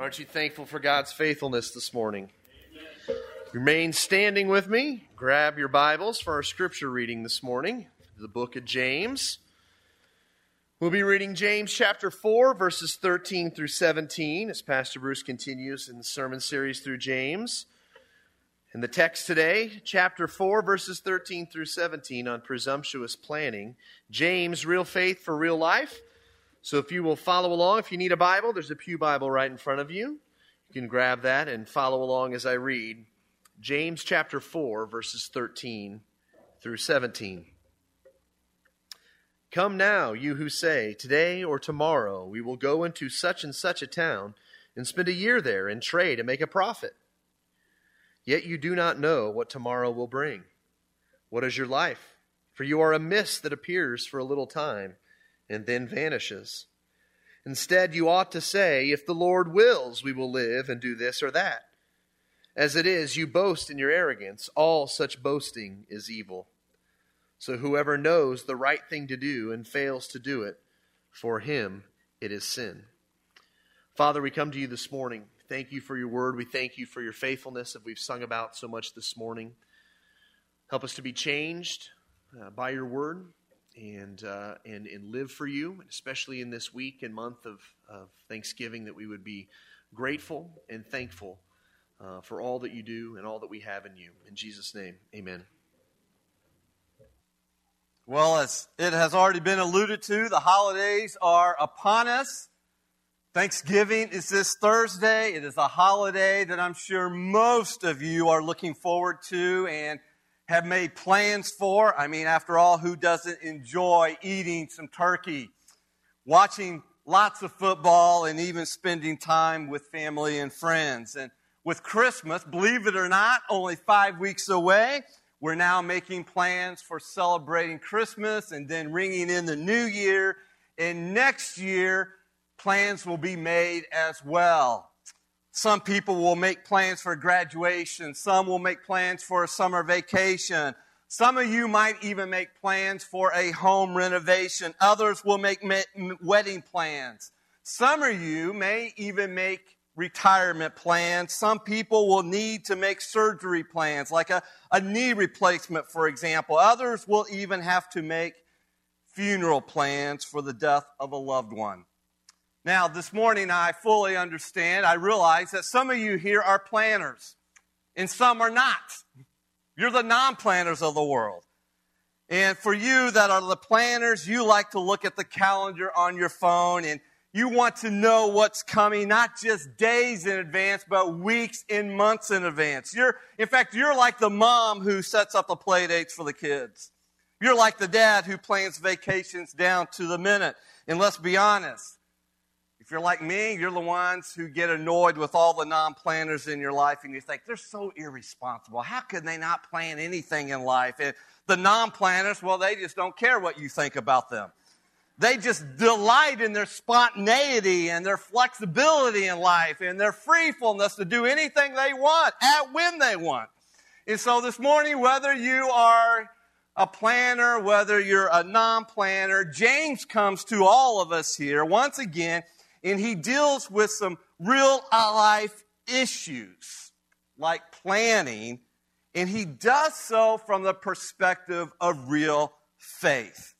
Aren't you thankful for God's faithfulness this morning? Remain standing with me. Grab your Bibles for our scripture reading this morning, the book of James. We'll be reading James chapter 4, verses 13 through 17, as Pastor Bruce continues in the sermon series through James. And the text today, chapter 4, verses 13 through 17, on presumptuous planning. James, real faith for real life. So if you will follow along, if you need a Bible, there's a Pew Bible right in front of you. You can grab that and follow along as I read. James chapter 4, verses 13 through 17. Come now, you who say, Today or tomorrow we will go into such and such a town and spend a year there and trade and make a profit. Yet you do not know what tomorrow will bring. What is your life? For you are a mist that appears for a little time and then vanishes. Instead, you ought to say, If the Lord wills, we will live and do this or that. As it is, you boast in your arrogance. All such boasting is evil. So whoever knows the right thing to do and fails to do it, for him it is sin. Father, we come to you this morning. Thank you for your word. We thank you for your faithfulness that we've sung about so much this morning. Help us to be changed uh, by your word and, uh, and, and live for you, especially in this week and month of, of Thanksgiving, that we would be grateful and thankful uh, for all that you do and all that we have in you. In Jesus' name, amen. Well, as it has already been alluded to, the holidays are upon us. Thanksgiving is this Thursday. It is a holiday that I'm sure most of you are looking forward to and have made plans for. I mean, after all, who doesn't enjoy eating some turkey, watching lots of football, and even spending time with family and friends? And with Christmas, believe it or not, only five weeks away, we're now making plans for celebrating Christmas and then ringing in the new year. And next year, plans will be made as well. Some people will make plans for graduation. Some will make plans for a summer vacation. Some of you might even make plans for a home renovation. Others will make wedding plans. Some of you may even make retirement plans. Some people will need to make surgery plans, like a, a knee replacement, for example. Others will even have to make funeral plans for the death of a loved one. Now, this morning, I fully understand, I realize that some of you here are planners, and some are not. You're the non planners of the world. And for you that are the planners, you like to look at the calendar on your phone and you want to know what's coming, not just days in advance, but weeks and months in advance. You're, in fact, you're like the mom who sets up the play dates for the kids. You're like the dad who plans vacations down to the minute. And let's be honest, if you're like me, you're the ones who get annoyed with all the non planners in your life and you think, they're so irresponsible. How can they not plan anything in life? And the non planners, well, they just don't care what you think about them. They just delight in their spontaneity and their flexibility in life and their freefulness to do anything they want at when they want. And so this morning, whether you are a planner, whether you're a non planner, James comes to all of us here once again and he deals with some real life issues like planning, and he does so from the perspective of real faith.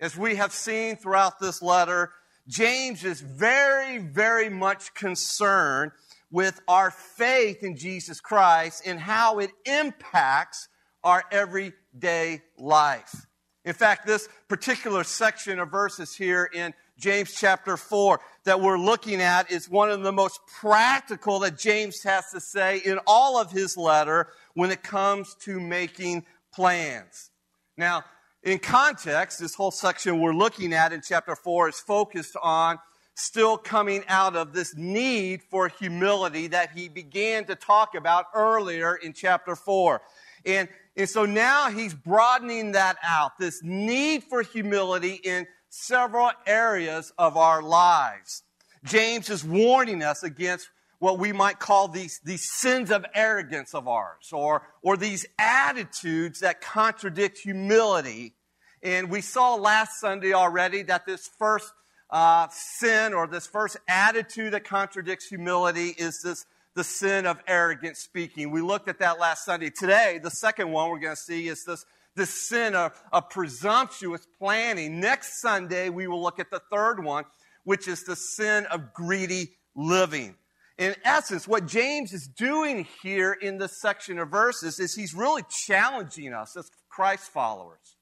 As we have seen throughout this letter, James is very, very much concerned with our faith in Jesus Christ and how it impacts our everyday life. In fact, this particular section of verses here in James chapter 4 that we're looking at is one of the most practical that James has to say in all of his letter when it comes to making plans. Now, in context, this whole section we're looking at in chapter 4 is focused on still coming out of this need for humility that he began to talk about earlier in chapter 4. And, and so now he's broadening that out, this need for humility in several areas of our lives. James is warning us against what we might call these, these sins of arrogance of ours, or, or these attitudes that contradict humility. And we saw last Sunday already that this first uh, sin or this first attitude that contradicts humility is this the sin of arrogant speaking. We looked at that last Sunday. Today, the second one we're going to see is this, this sin of, of presumptuous planning. Next Sunday, we will look at the third one, which is the sin of greedy living. In essence, what James is doing here in this section of verses is he's really challenging us as Christ followers.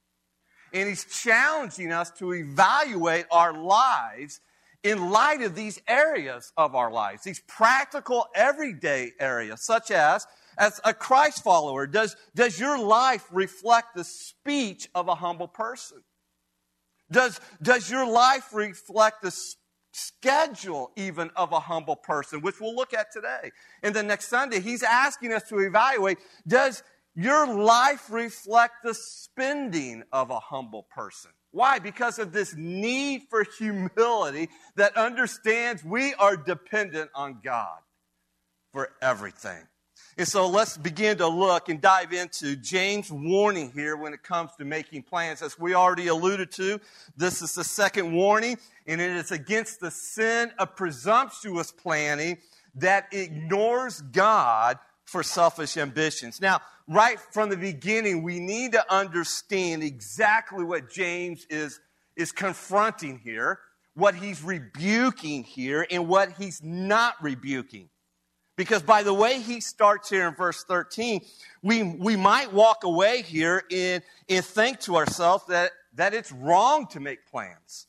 And he's challenging us to evaluate our lives in light of these areas of our lives, these practical, everyday areas, such as as a Christ follower, does, does your life reflect the speech of a humble person? Does, does your life reflect the schedule even of a humble person, which we'll look at today? And then next Sunday, he's asking us to evaluate, does your life reflect the spending of a humble person? Why? Because of this need for humility that understands we are dependent on God for everything. And so let's begin to look and dive into James' warning here when it comes to making plans. As we already alluded to, this is the second warning, and it is against the sin of presumptuous planning that ignores God for selfish ambitions. Now, right from the beginning, we need to understand exactly what James is, is confronting here, what he's rebuking here, and what he's not rebuking. Because by the way he starts here in verse 13, we, we might walk away here and, and think to ourselves that, that it's wrong to make plans.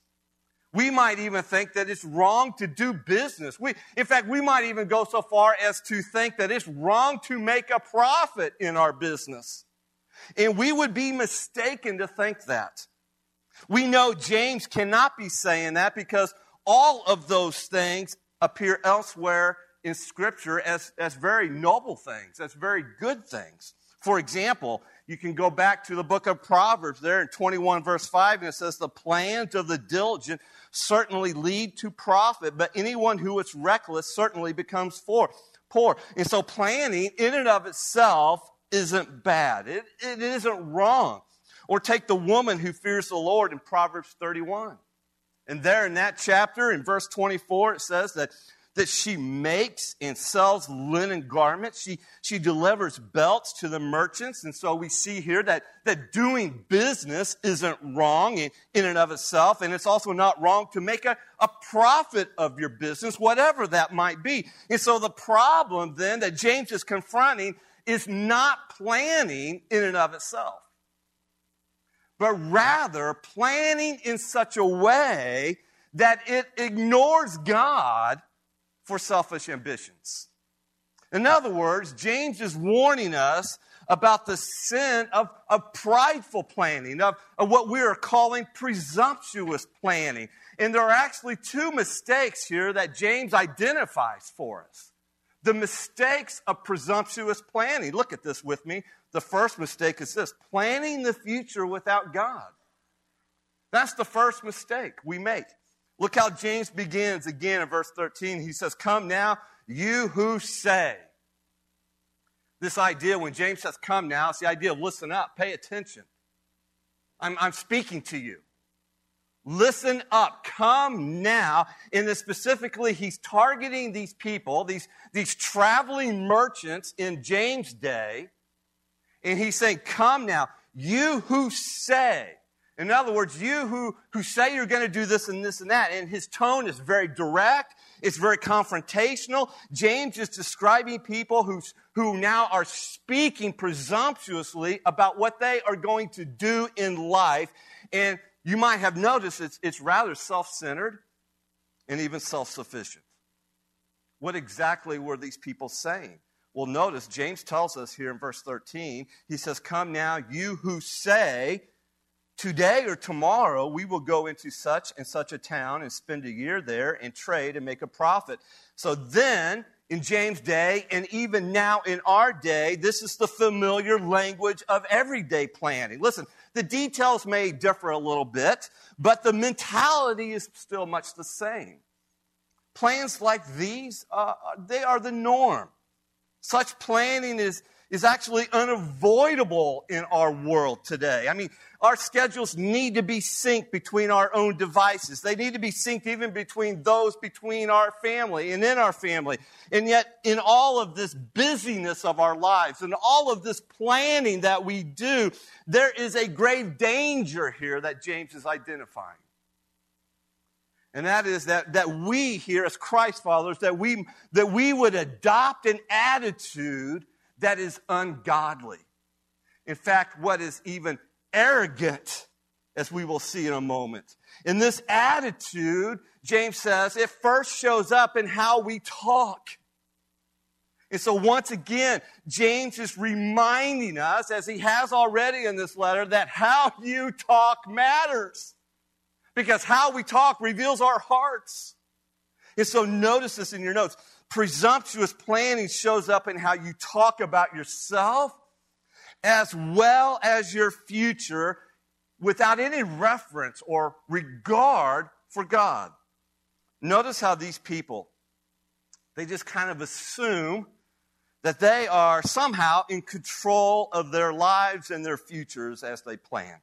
We might even think that it's wrong to do business. We, in fact, we might even go so far as to think that it's wrong to make a profit in our business. And we would be mistaken to think that. We know James cannot be saying that because all of those things appear elsewhere in Scripture as, as very noble things, as very good things. For example, you can go back to the book of Proverbs there in 21 verse 5, and it says, The plans of the diligent certainly lead to profit, but anyone who is reckless certainly becomes poor. And so planning in and of itself isn't bad. It, it isn't wrong. Or take the woman who fears the Lord in Proverbs 31. And there in that chapter, in verse 24, it says that that she makes and sells linen garments. She, she delivers belts to the merchants. And so we see here that, that doing business isn't wrong in, in and of itself. And it's also not wrong to make a, a profit of your business, whatever that might be. And so the problem then that James is confronting is not planning in and of itself, but rather planning in such a way that it ignores God for selfish ambitions. In other words, James is warning us about the sin of, of prideful planning, of, of what we are calling presumptuous planning. And there are actually two mistakes here that James identifies for us. The mistakes of presumptuous planning. Look at this with me. The first mistake is this planning the future without God. That's the first mistake we make. Look how James begins again in verse 13. He says, Come now, you who say. This idea, when James says, Come now, it's the idea of listen up, pay attention. I'm, I'm speaking to you. Listen up, come now. And then specifically, he's targeting these people, these, these traveling merchants in James' day. And he's saying, Come now, you who say. In other words, you who, who say you're going to do this and this and that, and his tone is very direct, it's very confrontational. James is describing people who, who now are speaking presumptuously about what they are going to do in life. And you might have noticed it's, it's rather self centered and even self sufficient. What exactly were these people saying? Well, notice James tells us here in verse 13, he says, Come now, you who say, Today or tomorrow, we will go into such and such a town and spend a year there and trade and make a profit. So then, in James' day, and even now in our day, this is the familiar language of everyday planning. Listen, the details may differ a little bit, but the mentality is still much the same. Plans like these, uh, they are the norm. Such planning is, is actually unavoidable in our world today. I mean, our schedules need to be synced between our own devices. They need to be synced even between those between our family and in our family. And yet, in all of this busyness of our lives and all of this planning that we do, there is a grave danger here that James is identifying. And that is that, that we here as Christ followers, that we, that we would adopt an attitude that is ungodly. In fact, what is even arrogant, as we will see in a moment. In this attitude, James says, it first shows up in how we talk. And so, once again, James is reminding us, as he has already in this letter, that how you talk matters. Because how we talk reveals our hearts. And so, notice this in your notes. Presumptuous planning shows up in how you talk about yourself as well as your future without any reference or regard for God. Notice how these people, they just kind of assume that they are somehow in control of their lives and their futures as they plan.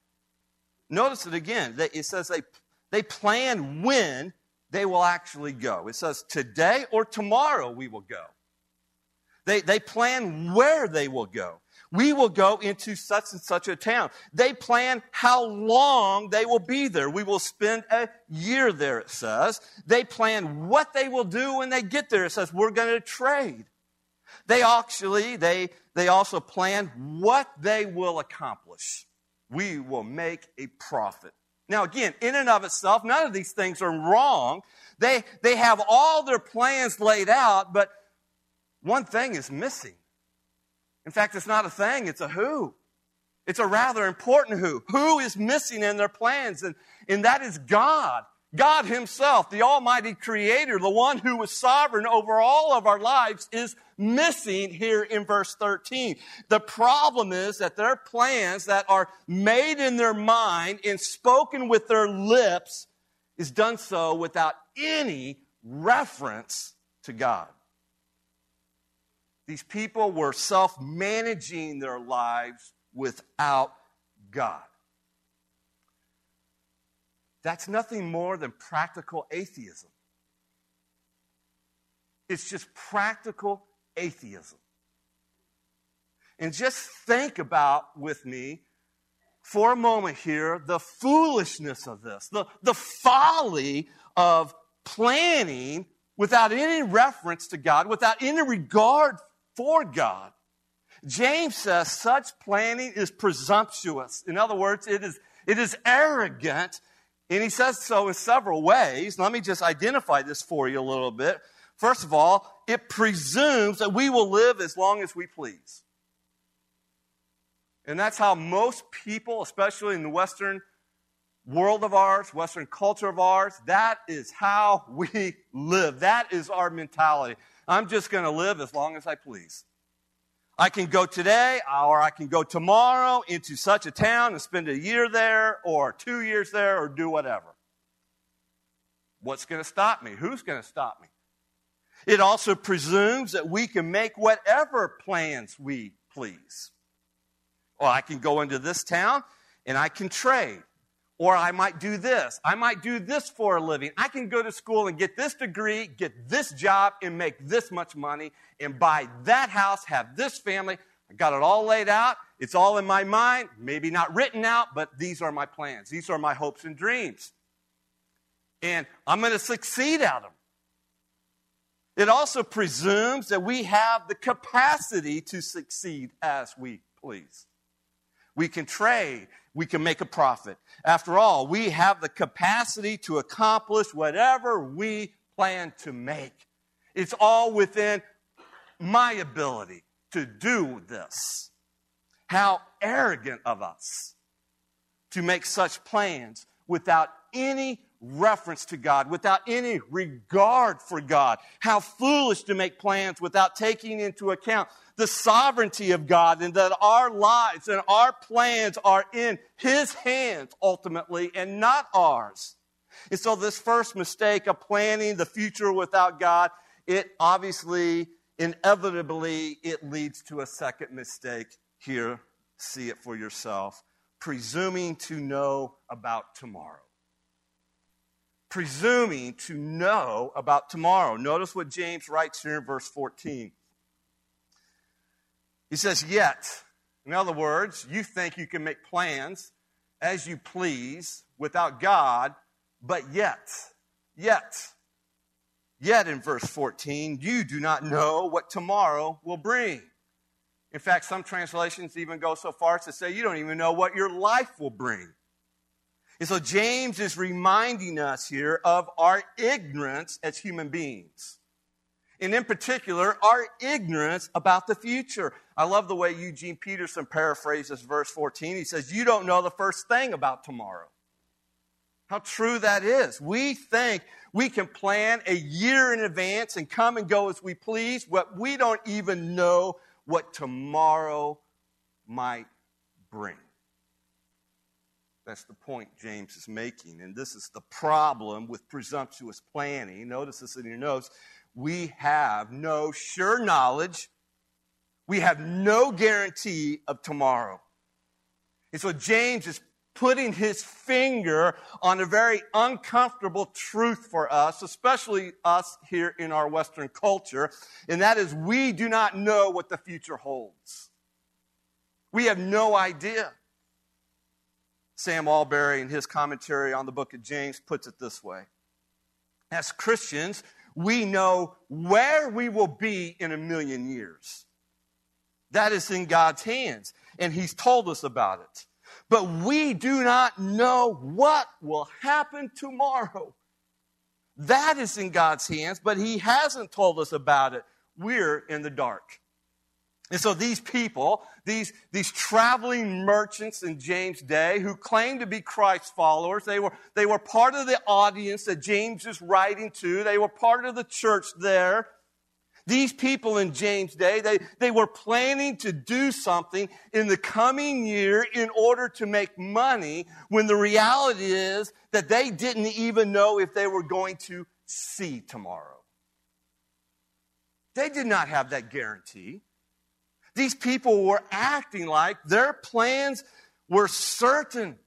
Notice it again. It says they, they plan when they will actually go. It says today or tomorrow we will go. They, they plan where they will go. We will go into such and such a town. They plan how long they will be there. We will spend a year there, it says. They plan what they will do when they get there. It says we're going to trade. They actually, they, they also plan what they will accomplish. We will make a profit. Now, again, in and of itself, none of these things are wrong. They, they have all their plans laid out, but one thing is missing. In fact, it's not a thing, it's a who. It's a rather important who. Who is missing in their plans? And, and that is God. God Himself, the Almighty Creator, the one who was sovereign over all of our lives, is missing here in verse 13. The problem is that their plans that are made in their mind and spoken with their lips is done so without any reference to God. These people were self managing their lives without God. That's nothing more than practical atheism. It's just practical atheism. And just think about with me for a moment here the foolishness of this, the, the folly of planning without any reference to God, without any regard for God. James says such planning is presumptuous. In other words, it is, it is arrogant. And he says so in several ways. Let me just identify this for you a little bit. First of all, it presumes that we will live as long as we please. And that's how most people, especially in the Western world of ours, Western culture of ours, that is how we live. That is our mentality. I'm just going to live as long as I please. I can go today or I can go tomorrow into such a town and spend a year there or two years there or do whatever. What's going to stop me? Who's going to stop me? It also presumes that we can make whatever plans we please. Or I can go into this town and I can trade. Or I might do this. I might do this for a living. I can go to school and get this degree, get this job, and make this much money, and buy that house, have this family. I got it all laid out. It's all in my mind. Maybe not written out, but these are my plans. These are my hopes and dreams. And I'm going to succeed at them. It also presumes that we have the capacity to succeed as we please. We can trade we can make a profit. After all, we have the capacity to accomplish whatever we plan to make. It's all within my ability to do this. How arrogant of us to make such plans without any reference to God, without any regard for God. How foolish to make plans without taking into account the sovereignty of God and that our lives and our plans are in His hands ultimately and not ours. And so, this first mistake of planning the future without God, it obviously inevitably it leads to a second mistake. Here, see it for yourself. Presuming to know about tomorrow. Presuming to know about tomorrow. Notice what James writes here in verse 14. He says, Yet, in other words, you think you can make plans as you please without God, but yet, yet, yet in verse 14, you do not know what tomorrow will bring. In fact, some translations even go so far as to say you don't even know what your life will bring. And so James is reminding us here of our ignorance as human beings and in particular, our ignorance about the future. I love the way Eugene Peterson paraphrases verse 14. He says, You don't know the first thing about tomorrow. How true that is. We think we can plan a year in advance and come and go as we please, but we don't even know what tomorrow might bring. That's the point James is making. And this is the problem with presumptuous planning. Notice this in your notes we have no sure knowledge. We have no guarantee of tomorrow. And so James is putting his finger on a very uncomfortable truth for us, especially us here in our Western culture, and that is we do not know what the future holds. We have no idea. Sam Allberry, in his commentary on the book of James, puts it this way As Christians, we know where we will be in a million years. That is in God's hands, and He's told us about it. But we do not know what will happen tomorrow. That is in God's hands, but He hasn't told us about it. We're in the dark. And so these people, these, these traveling merchants in James' day who claimed to be Christ followers, they were, they were part of the audience that James is writing to. They were part of the church there. These people in James' day, they, they were planning to do something in the coming year in order to make money when the reality is that they didn't even know if they were going to see tomorrow. They did not have that guarantee. These people were acting like their plans were certain.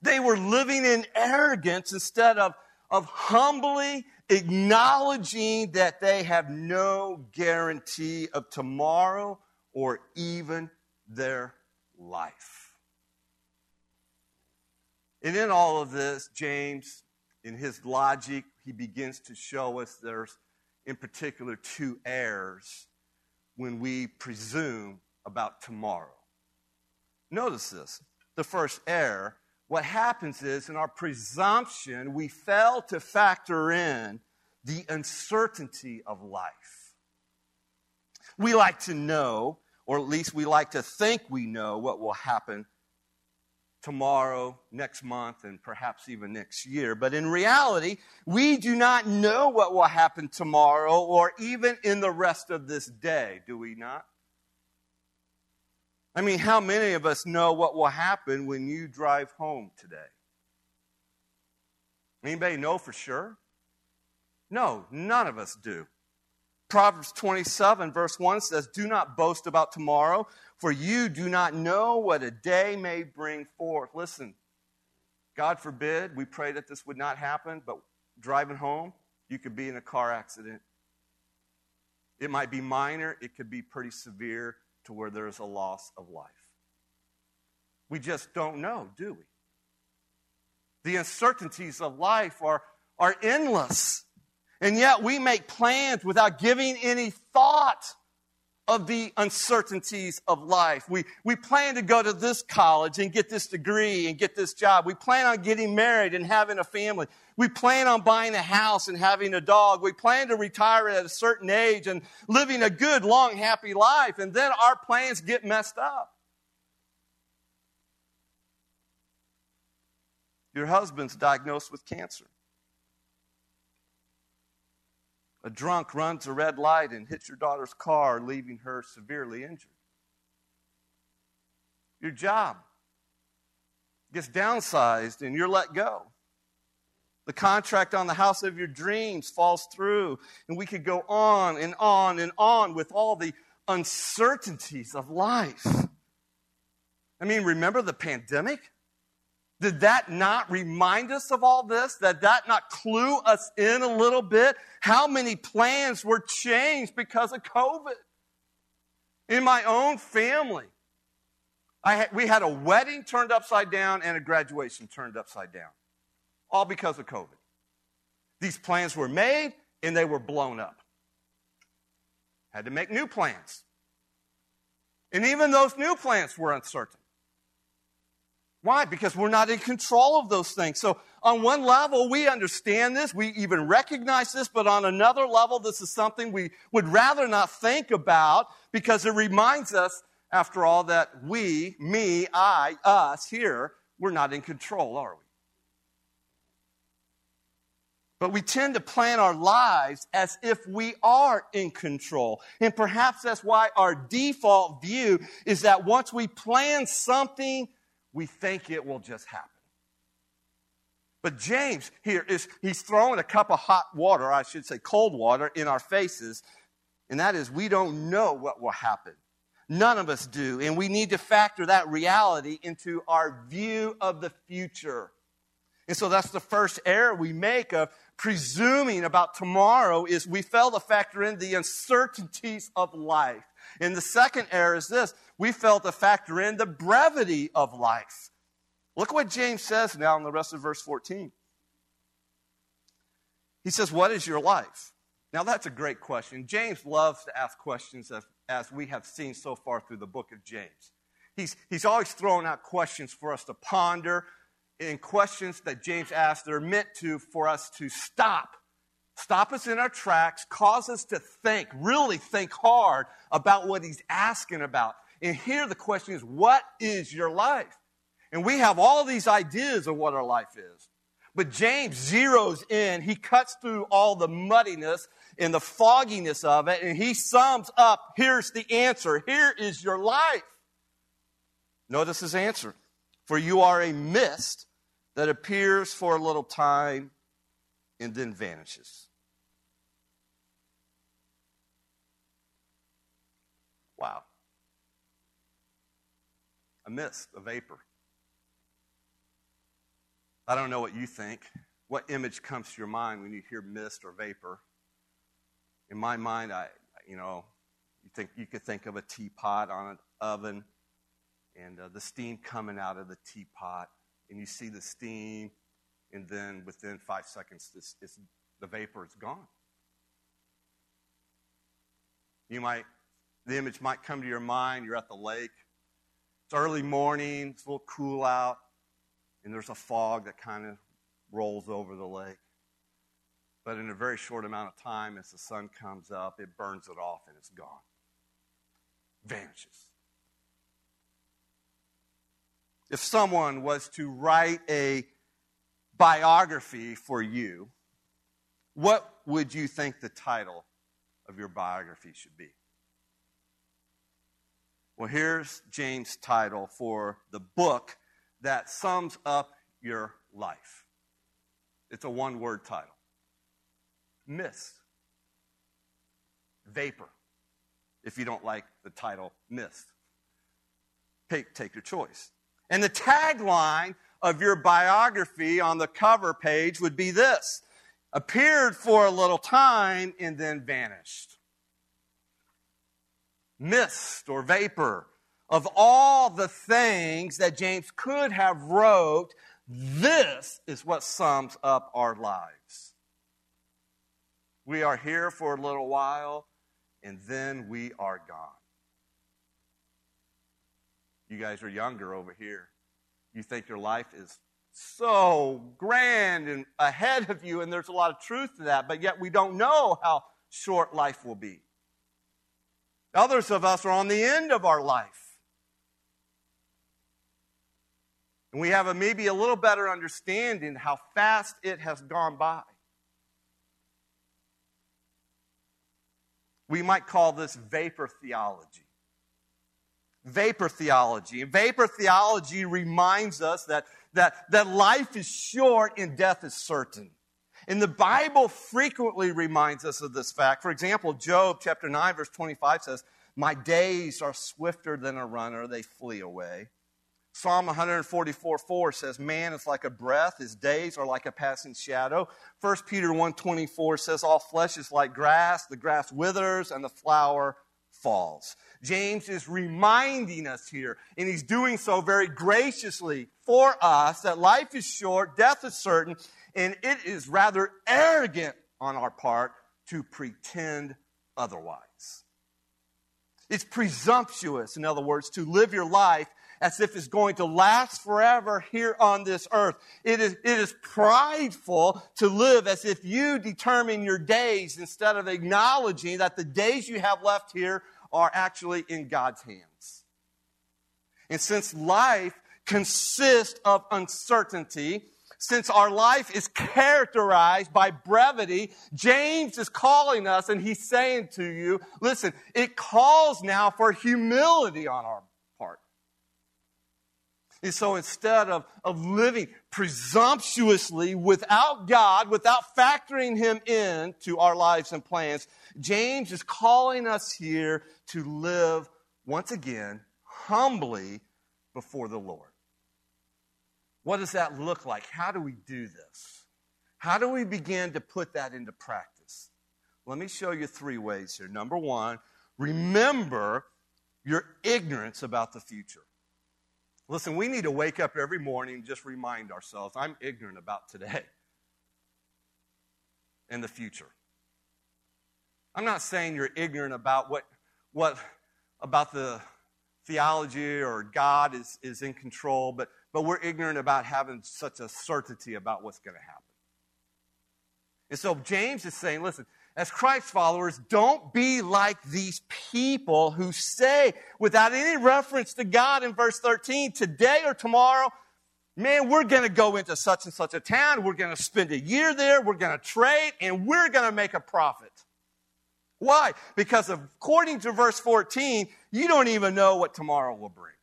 They were living in arrogance instead of, of humbly acknowledging that they have no guarantee of tomorrow or even their life. And in all of this, James, in his logic, he begins to show us there's, in particular, two errors when we presume about tomorrow. Notice this the first error. What happens is, in our presumption, we fail to factor in the uncertainty of life. We like to know, or at least we like to think we know, what will happen tomorrow, next month, and perhaps even next year. But in reality, we do not know what will happen tomorrow or even in the rest of this day, do we not? I mean, how many of us know what will happen when you drive home today? Anybody know for sure? No, none of us do. Proverbs 27, verse 1 says, Do not boast about tomorrow, for you do not know what a day may bring forth. Listen, God forbid, we pray that this would not happen, but driving home, you could be in a car accident. It might be minor, it could be pretty severe to where there's a loss of life. We just don't know, do we? The uncertainties of life are, are endless. And yet we make plans without giving any thought of the uncertainties of life. We, we plan to go to this college and get this degree and get this job. We plan on getting married and having a family. We plan on buying a house and having a dog. We plan to retire at a certain age and living a good, long, happy life. And then our plans get messed up. Your husband's diagnosed with cancer. A drunk runs a red light and hits your daughter's car, leaving her severely injured. Your job gets downsized and you're let go. The contract on the house of your dreams falls through. And we could go on and on and on with all the uncertainties of life. I mean, remember the pandemic? Did that not remind us of all this? Did that not clue us in a little bit? How many plans were changed because of COVID? In my own family, we had a wedding turned upside down and a graduation turned upside down, all because of COVID. These plans were made and they were blown up. Had to make new plans. And even those new plans were uncertain. Why? Because we're not in control of those things. So, on one level, we understand this, we even recognize this, but on another level, this is something we would rather not think about because it reminds us, after all, that we, me, I, us here, we're not in control, are we? But we tend to plan our lives as if we are in control. And perhaps that's why our default view is that once we plan something, we think it will just happen. But James here is he's throwing a cup of hot water, I should say cold water, in our faces, and that is we don't know what will happen. None of us do, and we need to factor that reality into our view of the future. And so that's the first error we make of presuming about tomorrow is we fail to factor in the uncertainties of life. And the second error is this we fail to factor in the brevity of life. Look what James says now in the rest of verse 14. He says, What is your life? Now, that's a great question. James loves to ask questions as, as we have seen so far through the book of James. He's, he's always throwing out questions for us to ponder, and questions that James asks that are meant to for us to stop stop us in our tracks, cause us to think, really think hard about what he's asking about. And here the question is, what is your life? And we have all these ideas of what our life is. But James zeroes in, he cuts through all the muddiness and the fogginess of it, and he sums up here's the answer. Here is your life. Notice his answer. For you are a mist that appears for a little time and then vanishes. Wow. A mist, a vapor. I don't know what you think. What image comes to your mind when you hear mist or vapor? In my mind, I, you know, you think you could think of a teapot on an oven and uh, the steam coming out of the teapot, and you see the steam, and then within five seconds, this, this, the vapor is gone. You might the image might come to your mind. You're at the lake. It's early morning. It's a little cool out. And there's a fog that kind of rolls over the lake. But in a very short amount of time, as the sun comes up, it burns it off and it's gone. Vanishes. If someone was to write a biography for you, what would you think the title of your biography should be? Well, here's James' title for the book that sums up your life. It's a one word title Mist. Vapor, if you don't like the title Mist. Take, take your choice. And the tagline of your biography on the cover page would be this appeared for a little time and then vanished mist or vapor of all the things that James could have wrote, this is what sums up our lives. We are here for a little while, and then we are gone. You guys are younger over here. You think your life is so grand and ahead of you, and there's a lot of truth to that, but yet we don't know how short life will be. Others of us are on the end of our life. And we have a, maybe a little better understanding how fast it has gone by. We might call this vapor theology. Vapor theology. Vapor theology reminds us that that, that life is short and death is certain. And the Bible frequently reminds us of this fact. For example, Job chapter 9, verse 25 says, My days are swifter than a runner, they flee away. Psalm 144 4 says, Man is like a breath, his days are like a passing shadow. 1 Peter 1.24 says, All flesh is like grass, the grass withers and the flower falls. James is reminding us here, and he's doing so very graciously for us, that life is short, death is certain, and it is rather arrogant on our part to pretend otherwise. It's presumptuous, in other words, to live your life as if it's going to last forever here on this earth. It is, it is prideful to live as if you determine your days instead of acknowledging that the days you have left here are actually in God's hands. And since life consists of uncertainty, since our life is characterized by brevity, James is calling us and he's saying to you, listen, it calls now for humility on our part. And so instead of, of living presumptuously without God, without factoring Him in to our lives and plans, James is calling us here to live once again humbly before the Lord. What does that look like? How do we do this? How do we begin to put that into practice? Let me show you three ways here. Number one, remember your ignorance about the future. Listen, we need to wake up every morning and just remind ourselves I'm ignorant about today and the future. I'm not saying you're ignorant about what, what about the theology or God is, is in control, but but we're ignorant about having such a certainty about what's going to happen. And so James is saying, listen, as Christ followers, don't be like these people who say, without any reference to God in verse 13, today or tomorrow, man, we're going to go into such and such a town, we're going to spend a year there, we're going to trade, and we're going to make a profit. Why? Because according to verse 14, you don't even know what tomorrow will bring.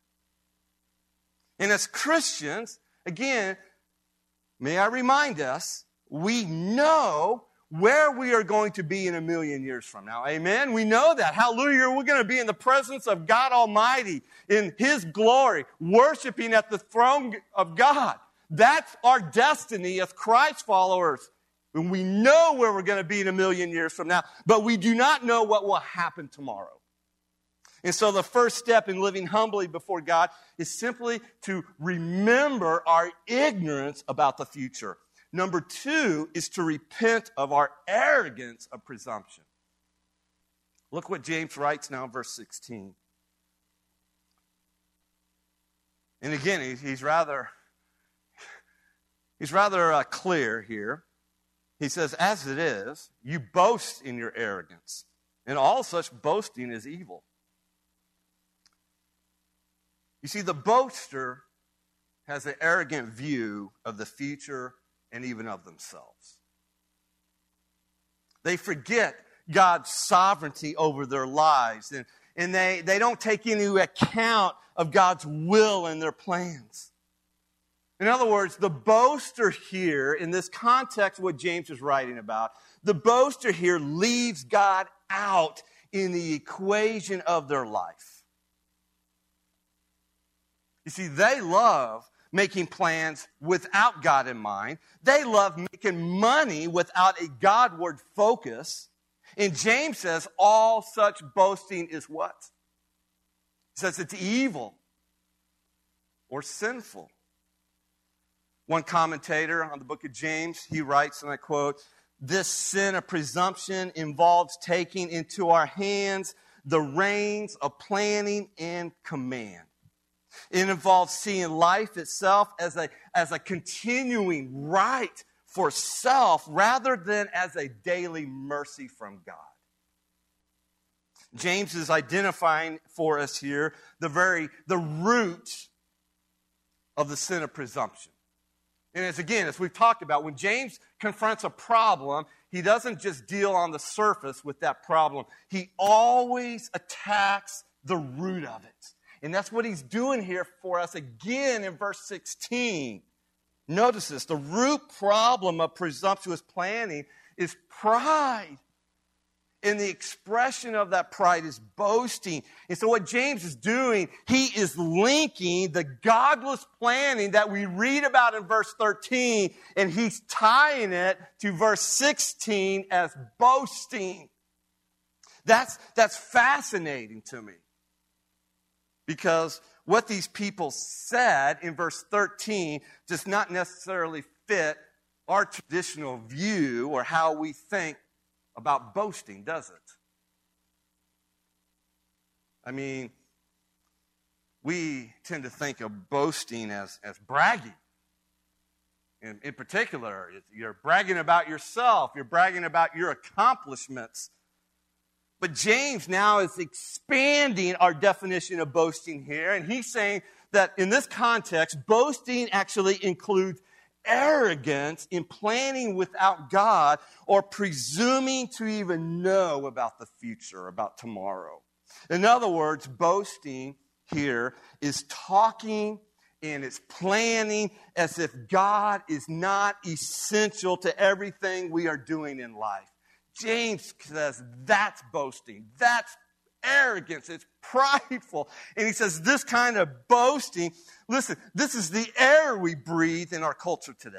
And as Christians, again, may I remind us, we know where we are going to be in a million years from now. Amen. We know that. Hallelujah. We're going to be in the presence of God Almighty in His glory, worshiping at the throne of God. That's our destiny as Christ followers. And we know where we're going to be in a million years from now, but we do not know what will happen tomorrow. And so the first step in living humbly before God is simply to remember our ignorance about the future. Number two is to repent of our arrogance of presumption. Look what James writes now verse 16. And again, he's rather, he's rather uh, clear here. He says, As it is, you boast in your arrogance, and all such boasting is evil. You see, the boaster has an arrogant view of the future and even of themselves. They forget God's sovereignty over their lives, and, and they, they don't take into account of God's will and their plans. In other words, the boaster here, in this context, what James is writing about, the boaster here leaves God out in the equation of their life. You see, they love making plans without God in mind. They love making money without a Godward focus. And James says all such boasting is what? He says it's evil or sinful. One commentator on the book of James, he writes, and I quote, this sin of presumption involves taking into our hands the reins of planning and command. It involves seeing life itself as a, as a continuing right for self rather than as a daily mercy from God. James is identifying for us here the very the root of the sin of presumption. And as again, as we've talked about, when James confronts a problem, he doesn't just deal on the surface with that problem. He always attacks the root of it. And that's what he's doing here for us again in verse 16. Notice this the root problem of presumptuous planning is pride. And the expression of that pride is boasting. And so, what James is doing, he is linking the godless planning that we read about in verse 13, and he's tying it to verse 16 as boasting. That's, that's fascinating to me. Because what these people said in verse 13 does not necessarily fit our traditional view or how we think about boasting, does it? I mean, we tend to think of boasting as, as bragging. In, in particular, you're bragging about yourself, you're bragging about your accomplishments. But James now is expanding our definition of boasting here, and he's saying that in this context, boasting actually includes arrogance in planning without God or presuming to even know about the future, about tomorrow. In other words, boasting here is talking and it's planning as if God is not essential to everything we are doing in life. James says that's boasting. That's arrogance. It's prideful. And he says this kind of boasting, listen, this is the air we breathe in our culture today.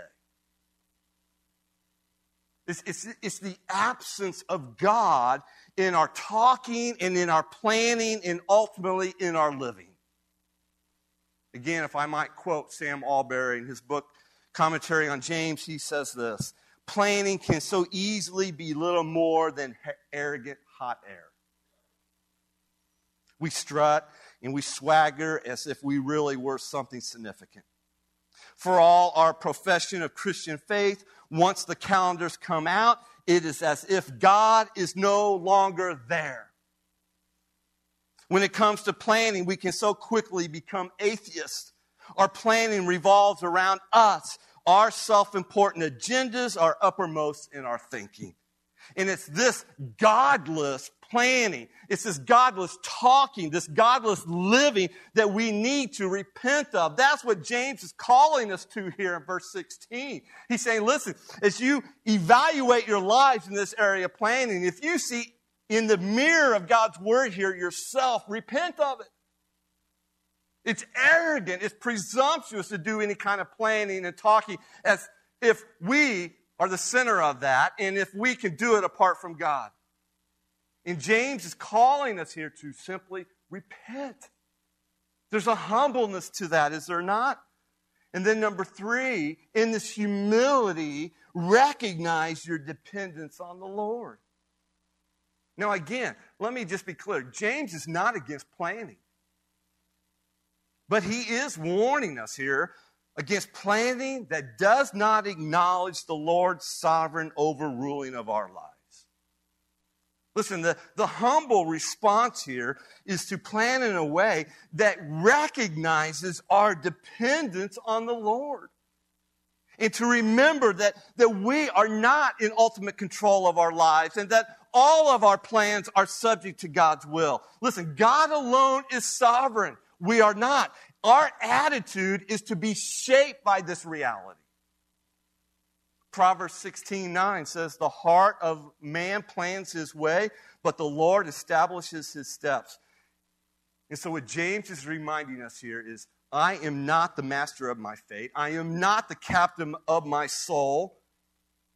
It's, it's, it's the absence of God in our talking and in our planning and ultimately in our living. Again, if I might quote Sam Allberry in his book, Commentary on James, he says this Planning can so easily be little more than arrogant hot air. We strut and we swagger as if we really were something significant. For all our profession of Christian faith, once the calendars come out, it is as if God is no longer there. When it comes to planning, we can so quickly become atheists. Our planning revolves around us. Our self important agendas are uppermost in our thinking. And it's this godless planning. It's this godless talking, this godless living that we need to repent of. That's what James is calling us to here in verse 16. He's saying, listen, as you evaluate your lives in this area of planning, if you see in the mirror of God's word here yourself, repent of it. It's arrogant, it's presumptuous to do any kind of planning and talking as if we are the center of that and if we can do it apart from God. And James is calling us here to simply repent. There's a humbleness to that, is there not? And then, number three, in this humility, recognize your dependence on the Lord. Now, again, let me just be clear James is not against planning. But he is warning us here against planning that does not acknowledge the Lord's sovereign overruling of our lives. Listen, the, the humble response here is to plan in a way that recognizes our dependence on the Lord. And to remember that, that we are not in ultimate control of our lives and that all of our plans are subject to God's will. Listen, God alone is sovereign. We are not. Our attitude is to be shaped by this reality. Proverbs 16 9 says, The heart of man plans his way, but the Lord establishes his steps. And so, what James is reminding us here is I am not the master of my fate, I am not the captain of my soul.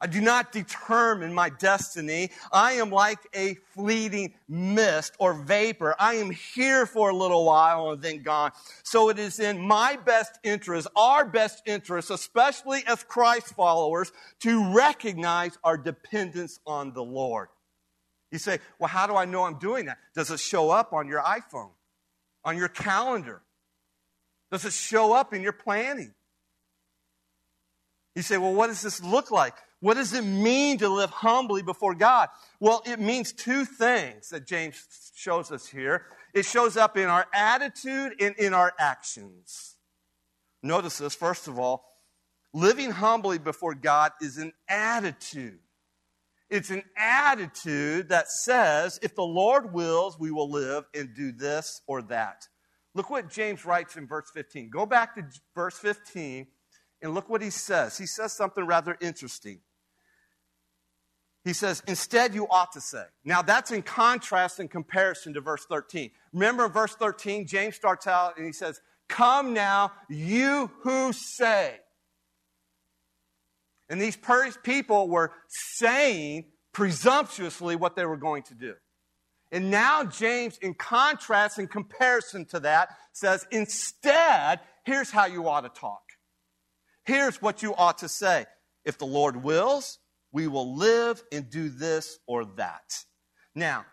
I do not determine my destiny. I am like a fleeting mist or vapor. I am here for a little while and then gone. So it is in my best interest, our best interest, especially as Christ followers, to recognize our dependence on the Lord. You say, well, how do I know I'm doing that? Does it show up on your iPhone, on your calendar? Does it show up in your planning? You say, well, what does this look like? What does it mean to live humbly before God? Well, it means two things that James shows us here. It shows up in our attitude and in our actions. Notice this, first of all, living humbly before God is an attitude. It's an attitude that says, if the Lord wills, we will live and do this or that. Look what James writes in verse 15. Go back to verse 15 And look what he says. He says something rather interesting. He says, instead, you ought to say. Now, that's in contrast and comparison to verse 13. Remember, in verse 13, James starts out and he says, Come now, you who say. And these people were saying presumptuously what they were going to do. And now James, in contrast and comparison to that, says, instead, here's how you ought to talk. Here's what you ought to say. If the Lord wills, we will live and do this or that. Now,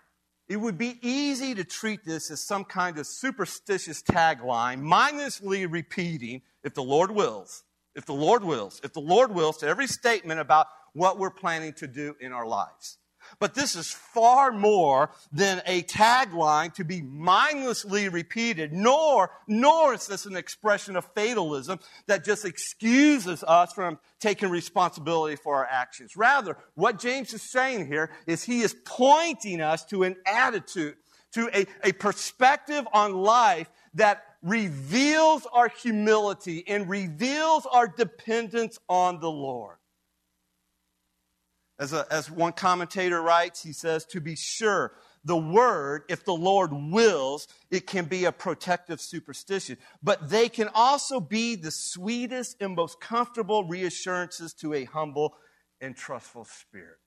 it would be easy to treat this as some kind of superstitious tagline, mindlessly repeating, if the Lord wills, if the Lord wills, if the Lord wills, to every statement about what we're planning to do in our lives. But this is far more than a tagline to be mindlessly repeated, nor, nor is this an expression of fatalism that just excuses us from taking responsibility for our actions. Rather, what James is saying here is he is pointing us to an attitude, to a, a perspective on life that reveals our humility and reveals our dependence on the Lord. As, a, as one commentator writes, he says, to be sure, the word, if the Lord wills, it can be a protective superstition. But they can also be the sweetest and most comfortable reassurances to a humble and trustful spirit,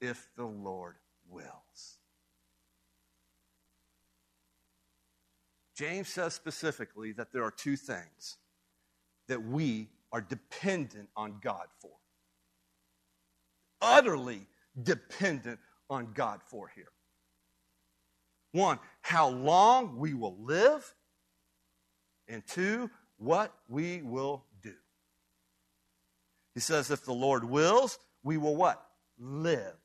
if the Lord wills. James says specifically that there are two things that we are dependent on God for utterly dependent on God for here. One, how long we will live, and two, what we will do. He says, if the Lord wills, we will what? Live.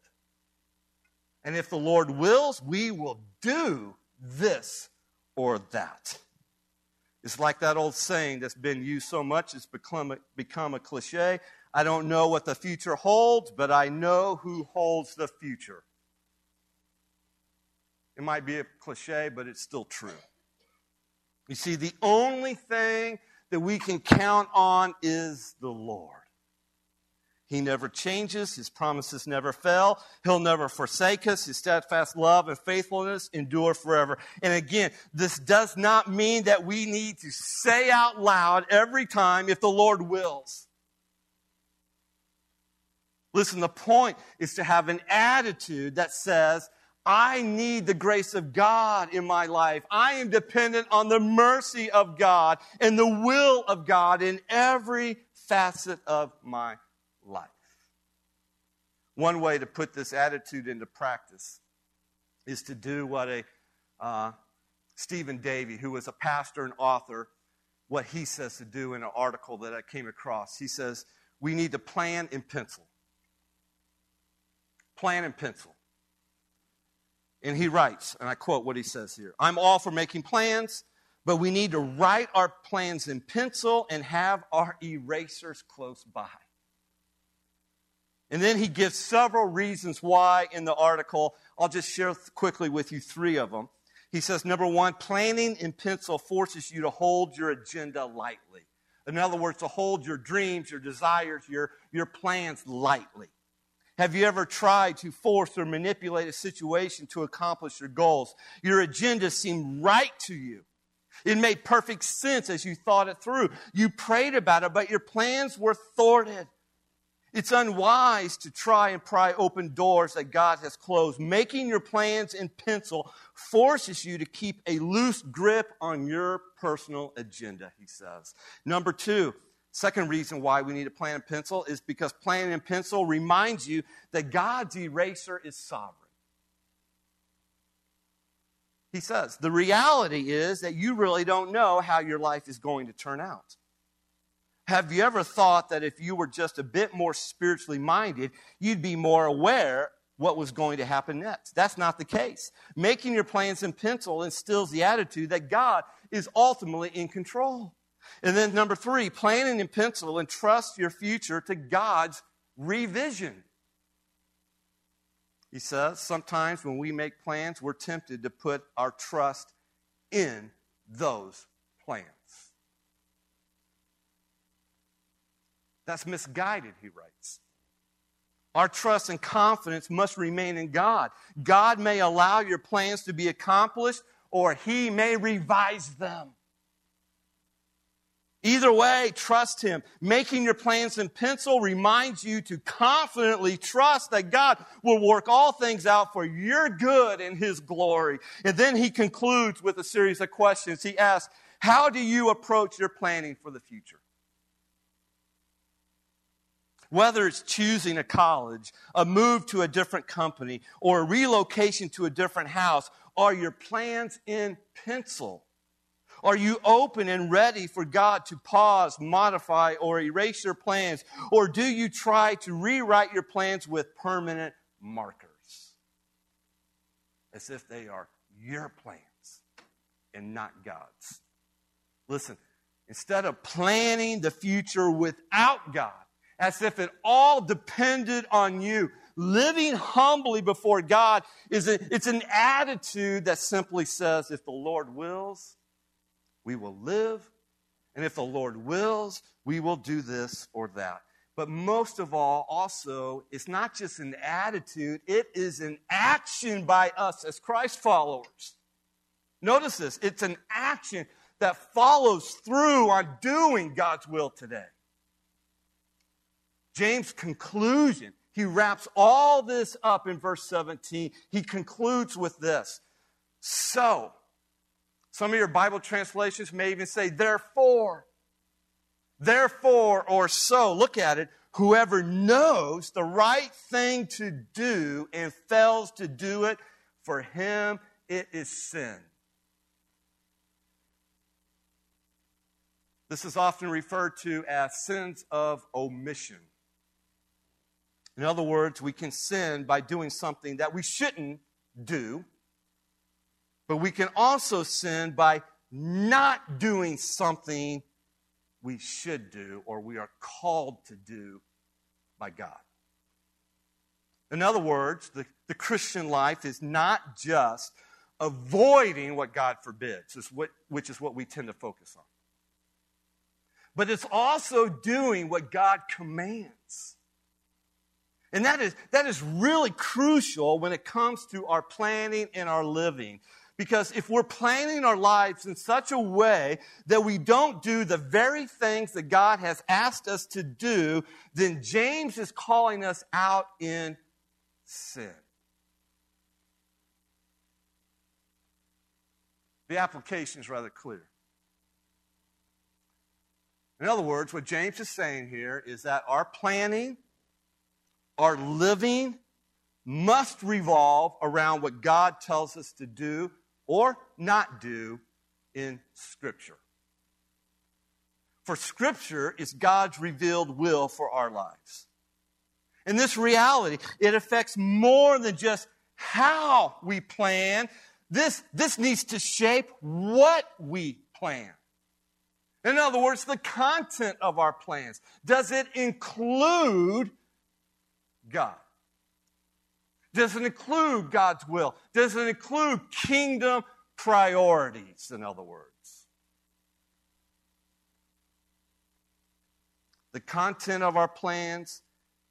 And if the Lord wills, we will do this or that. It's like that old saying that's been used so much, it's become a, become a cliche. I don't know what the future holds, but I know who holds the future. It might be a cliche, but it's still true. You see, the only thing that we can count on is the Lord. He never changes. His promises never fail. He'll never forsake us. His steadfast love and faithfulness endure forever. And again, this does not mean that we need to say out loud every time if the Lord wills. Listen, the point is to have an attitude that says, I need the grace of God in my life. I am dependent on the mercy of God and the will of God in every facet of my life. One way to put this attitude into practice is to do what a uh, Stephen Davey, who was a pastor and author, what he says to do in an article that I came across. He says, We need to plan in pencil plan and pencil. And he writes, and I quote what he says here I'm all for making plans, but we need to write our plans in pencil and have our erasers close by. And then he gives several reasons why in the article. I'll just share quickly with you three of them. He says, number one, planning in pencil forces you to hold your agenda lightly. In other words, to hold your dreams, your desires, your, your plans lightly. Have you ever tried to force or manipulate a situation to accomplish your goals? Your agenda seemed right to you. It made perfect sense as you thought it through. You prayed about it, but your plans were thwarted. It's unwise to try and pry open doors that God has closed. Making your plans in pencil forces you to keep a loose grip on your personal agenda, he says. Number two, Second reason why we need a plan and pencil is because plan and pencil reminds you that God's eraser is sovereign. He says, the reality is that you really don't know how your life is going to turn out. Have you ever thought that if you were just a bit more spiritually minded, you'd be more aware what was going to happen next? That's not the case. Making your plans in pencil instills the attitude that God is ultimately in control. And then number three, planning in pencil and trust your future to God's revision. He says sometimes when we make plans, we're tempted to put our trust in those plans. That's misguided, he writes. Our trust and confidence must remain in God. God may allow your plans to be accomplished, or he may revise them. Either way, trust Him. Making your plans in pencil reminds you to confidently trust that God will work all things out for your good and His glory. And then He concludes with a series of questions. He asks, How do you approach your planning for the future? Whether it's choosing a college, a move to a different company, or a relocation to a different house, are your plans in pencil? Are you open and ready for God to pause, modify, or erase your plans? Or do you try to rewrite your plans with permanent markers? As if they are your plans and not God's. Listen, instead of planning the future without God, as if it all depended on you, living humbly before God is a, it's an attitude that simply says, if the Lord wills, we will live. And if the Lord wills, we will do this or that. But most of all, also, it's not just an attitude, it is an action by us as Christ followers. Notice this it's an action that follows through on doing God's will today. James' conclusion, he wraps all this up in verse 17. He concludes with this So, some of your Bible translations may even say, therefore. Therefore, or so. Look at it. Whoever knows the right thing to do and fails to do it, for him it is sin. This is often referred to as sins of omission. In other words, we can sin by doing something that we shouldn't do but we can also sin by not doing something we should do or we are called to do by God. In other words, the, the Christian life is not just avoiding what God forbids, which is what we tend to focus on, but it's also doing what God commands. And that is, that is really crucial when it comes to our planning and our living. Because if we're planning our lives in such a way that we don't do the very things that God has asked us to do, then James is calling us out in sin. The application is rather clear. In other words, what James is saying here is that our planning, our living, must revolve around what God tells us to do or not do in Scripture. For Scripture is God's revealed will for our lives. And this reality, it affects more than just how we plan. This, this needs to shape what we plan. In other words, the content of our plans. Does it include God? Does it include God's will? Does it include kingdom priorities, in other words? The content of our plans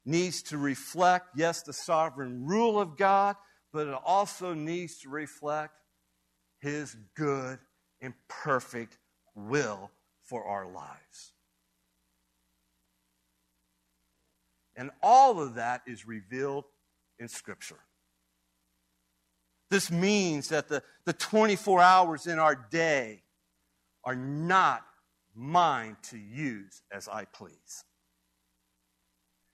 needs to reflect, yes, the sovereign rule of God, but it also needs to reflect His good and perfect will for our lives. And all of that is revealed in Scripture. This means that the, the 24 hours in our day are not mine to use as I please.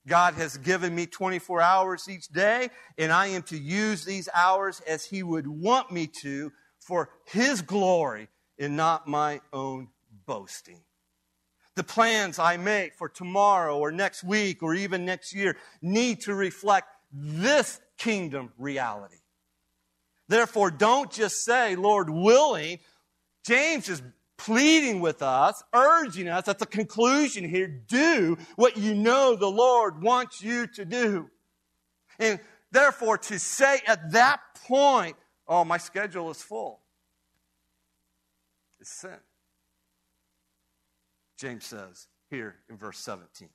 God has given me 24 hours each day, and I am to use these hours as He would want me to for His glory and not my own boasting. The plans I make for tomorrow or next week or even next year need to reflect this kingdom reality. Therefore, don't just say, Lord willing. James is pleading with us, urging us at the conclusion here do what you know the Lord wants you to do. And therefore, to say at that point, oh, my schedule is full, is sin. James says here in verse 17.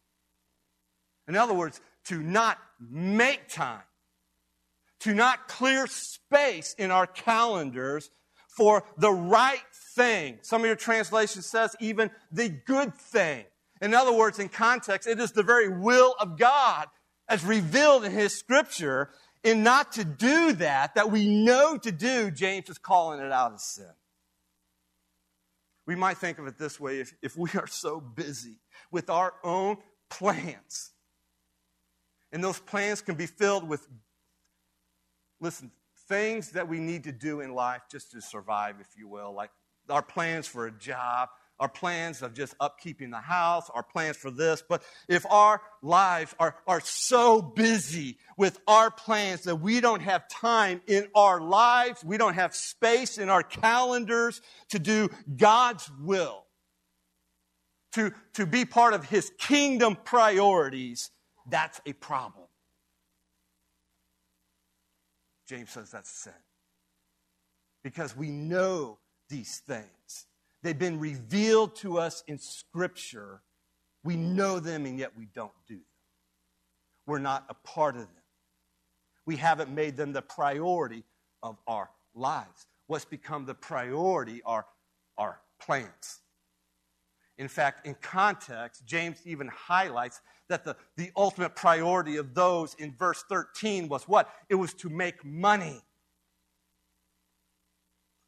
In other words, to not make time, to not clear space in our calendars for the right thing. Some of your translation says even the good thing. In other words, in context, it is the very will of God as revealed in His scripture. In not to do that, that we know to do, James is calling it out as sin. We might think of it this way if, if we are so busy with our own plans, and those plans can be filled with, listen, things that we need to do in life just to survive, if you will, like our plans for a job, our plans of just upkeeping the house, our plans for this. But if our lives are, are so busy with our plans that we don't have time in our lives, we don't have space in our calendars to do God's will, to, to be part of His kingdom priorities, that's a problem. James says that's sin. Because we know these things. They've been revealed to us in Scripture. We know them, and yet we don't do them. We're not a part of them. We haven't made them the priority of our lives. What's become the priority are our plans. In fact, in context, James even highlights that the, the ultimate priority of those in verse 13 was what? It was to make money.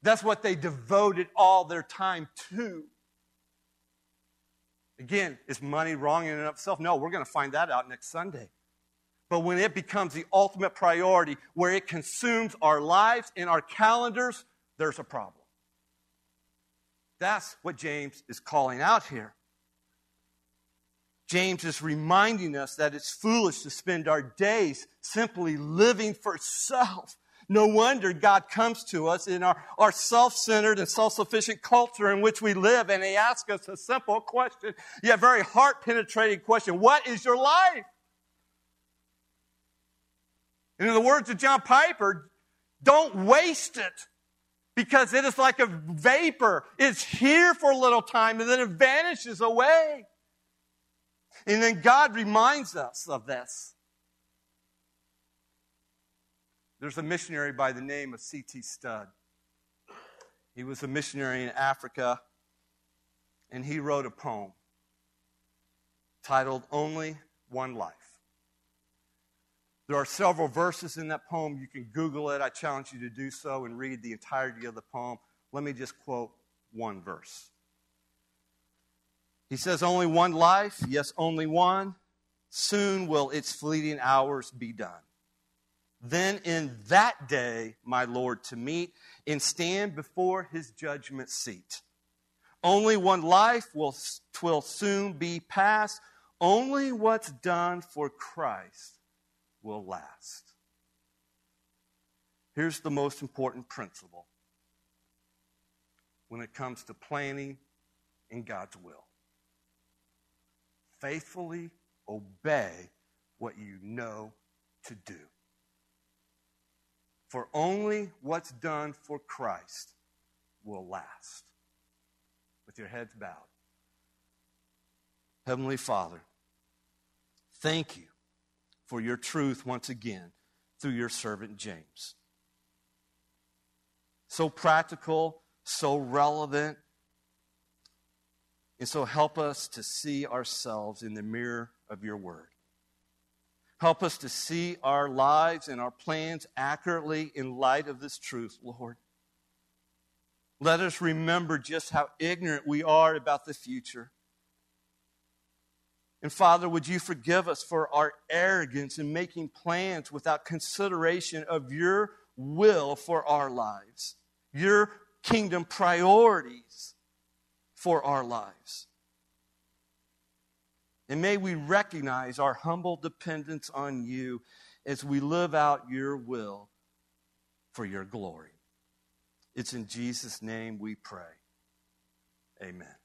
That's what they devoted all their time to. Again, is money wrong in and of itself? No, we're going to find that out next Sunday. But when it becomes the ultimate priority, where it consumes our lives and our calendars, there's a problem. That's what James is calling out here. James is reminding us that it's foolish to spend our days simply living for self no wonder God comes to us in our, our self centered and self sufficient culture in which we live, and He asks us a simple question, yet very heart penetrating question What is your life? And in the words of John Piper, don't waste it because it is like a vapor. It's here for a little time and then it vanishes away. And then God reminds us of this. There's a missionary by the name of C.T. Studd. He was a missionary in Africa, and he wrote a poem titled Only One Life. There are several verses in that poem. You can Google it. I challenge you to do so and read the entirety of the poem. Let me just quote one verse. He says, Only one life, yes, only one. Soon will its fleeting hours be done. Then in that day, my Lord, to meet and stand before his judgment seat. Only one life will, twill soon be past. Only what's done for Christ will last. Here's the most important principle when it comes to planning in God's will faithfully obey what you know to do. For only what's done for Christ will last. With your heads bowed. Heavenly Father, thank you for your truth once again through your servant James. So practical, so relevant, and so help us to see ourselves in the mirror of your word. Help us to see our lives and our plans accurately in light of this truth, Lord. Let us remember just how ignorant we are about the future. And Father, would you forgive us for our arrogance in making plans without consideration of your will for our lives, your kingdom priorities for our lives. And may we recognize our humble dependence on you as we live out your will for your glory. It's in Jesus' name we pray. Amen.